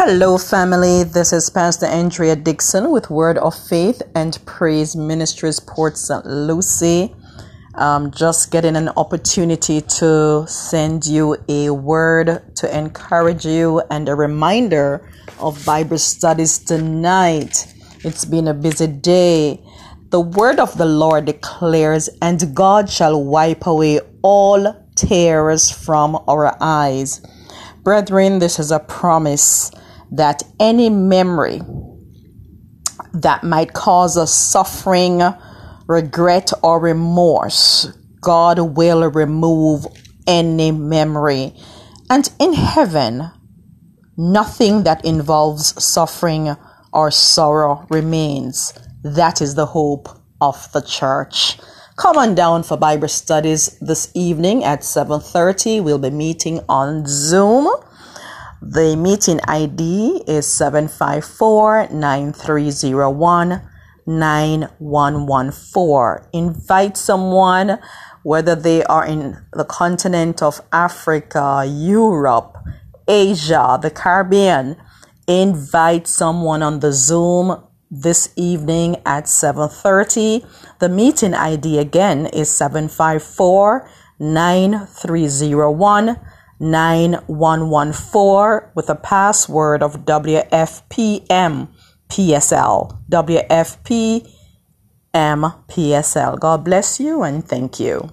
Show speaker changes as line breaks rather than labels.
Hello, family. This is Pastor Andrea Dixon with Word of Faith and Praise Ministries, Port St. Lucie. Um, just getting an opportunity to send you a word to encourage you and a reminder of Bible studies tonight. It's been a busy day. The word of the Lord declares, and God shall wipe away all tears from our eyes. Brethren, this is a promise that any memory that might cause us suffering, regret, or remorse, God will remove any memory. And in heaven, nothing that involves suffering or sorrow remains. That is the hope of the church. Come on down for Bible studies this evening at 7:30. We'll be meeting on Zoom. The meeting ID is 754-9301-9114. Invite someone whether they are in the continent of Africa, Europe, Asia, the Caribbean. Invite someone on the Zoom this evening at 7:30. The meeting ID again is 754 9301 9114 with a password of WFPM PSL. WFPM PSL. God bless you and thank you.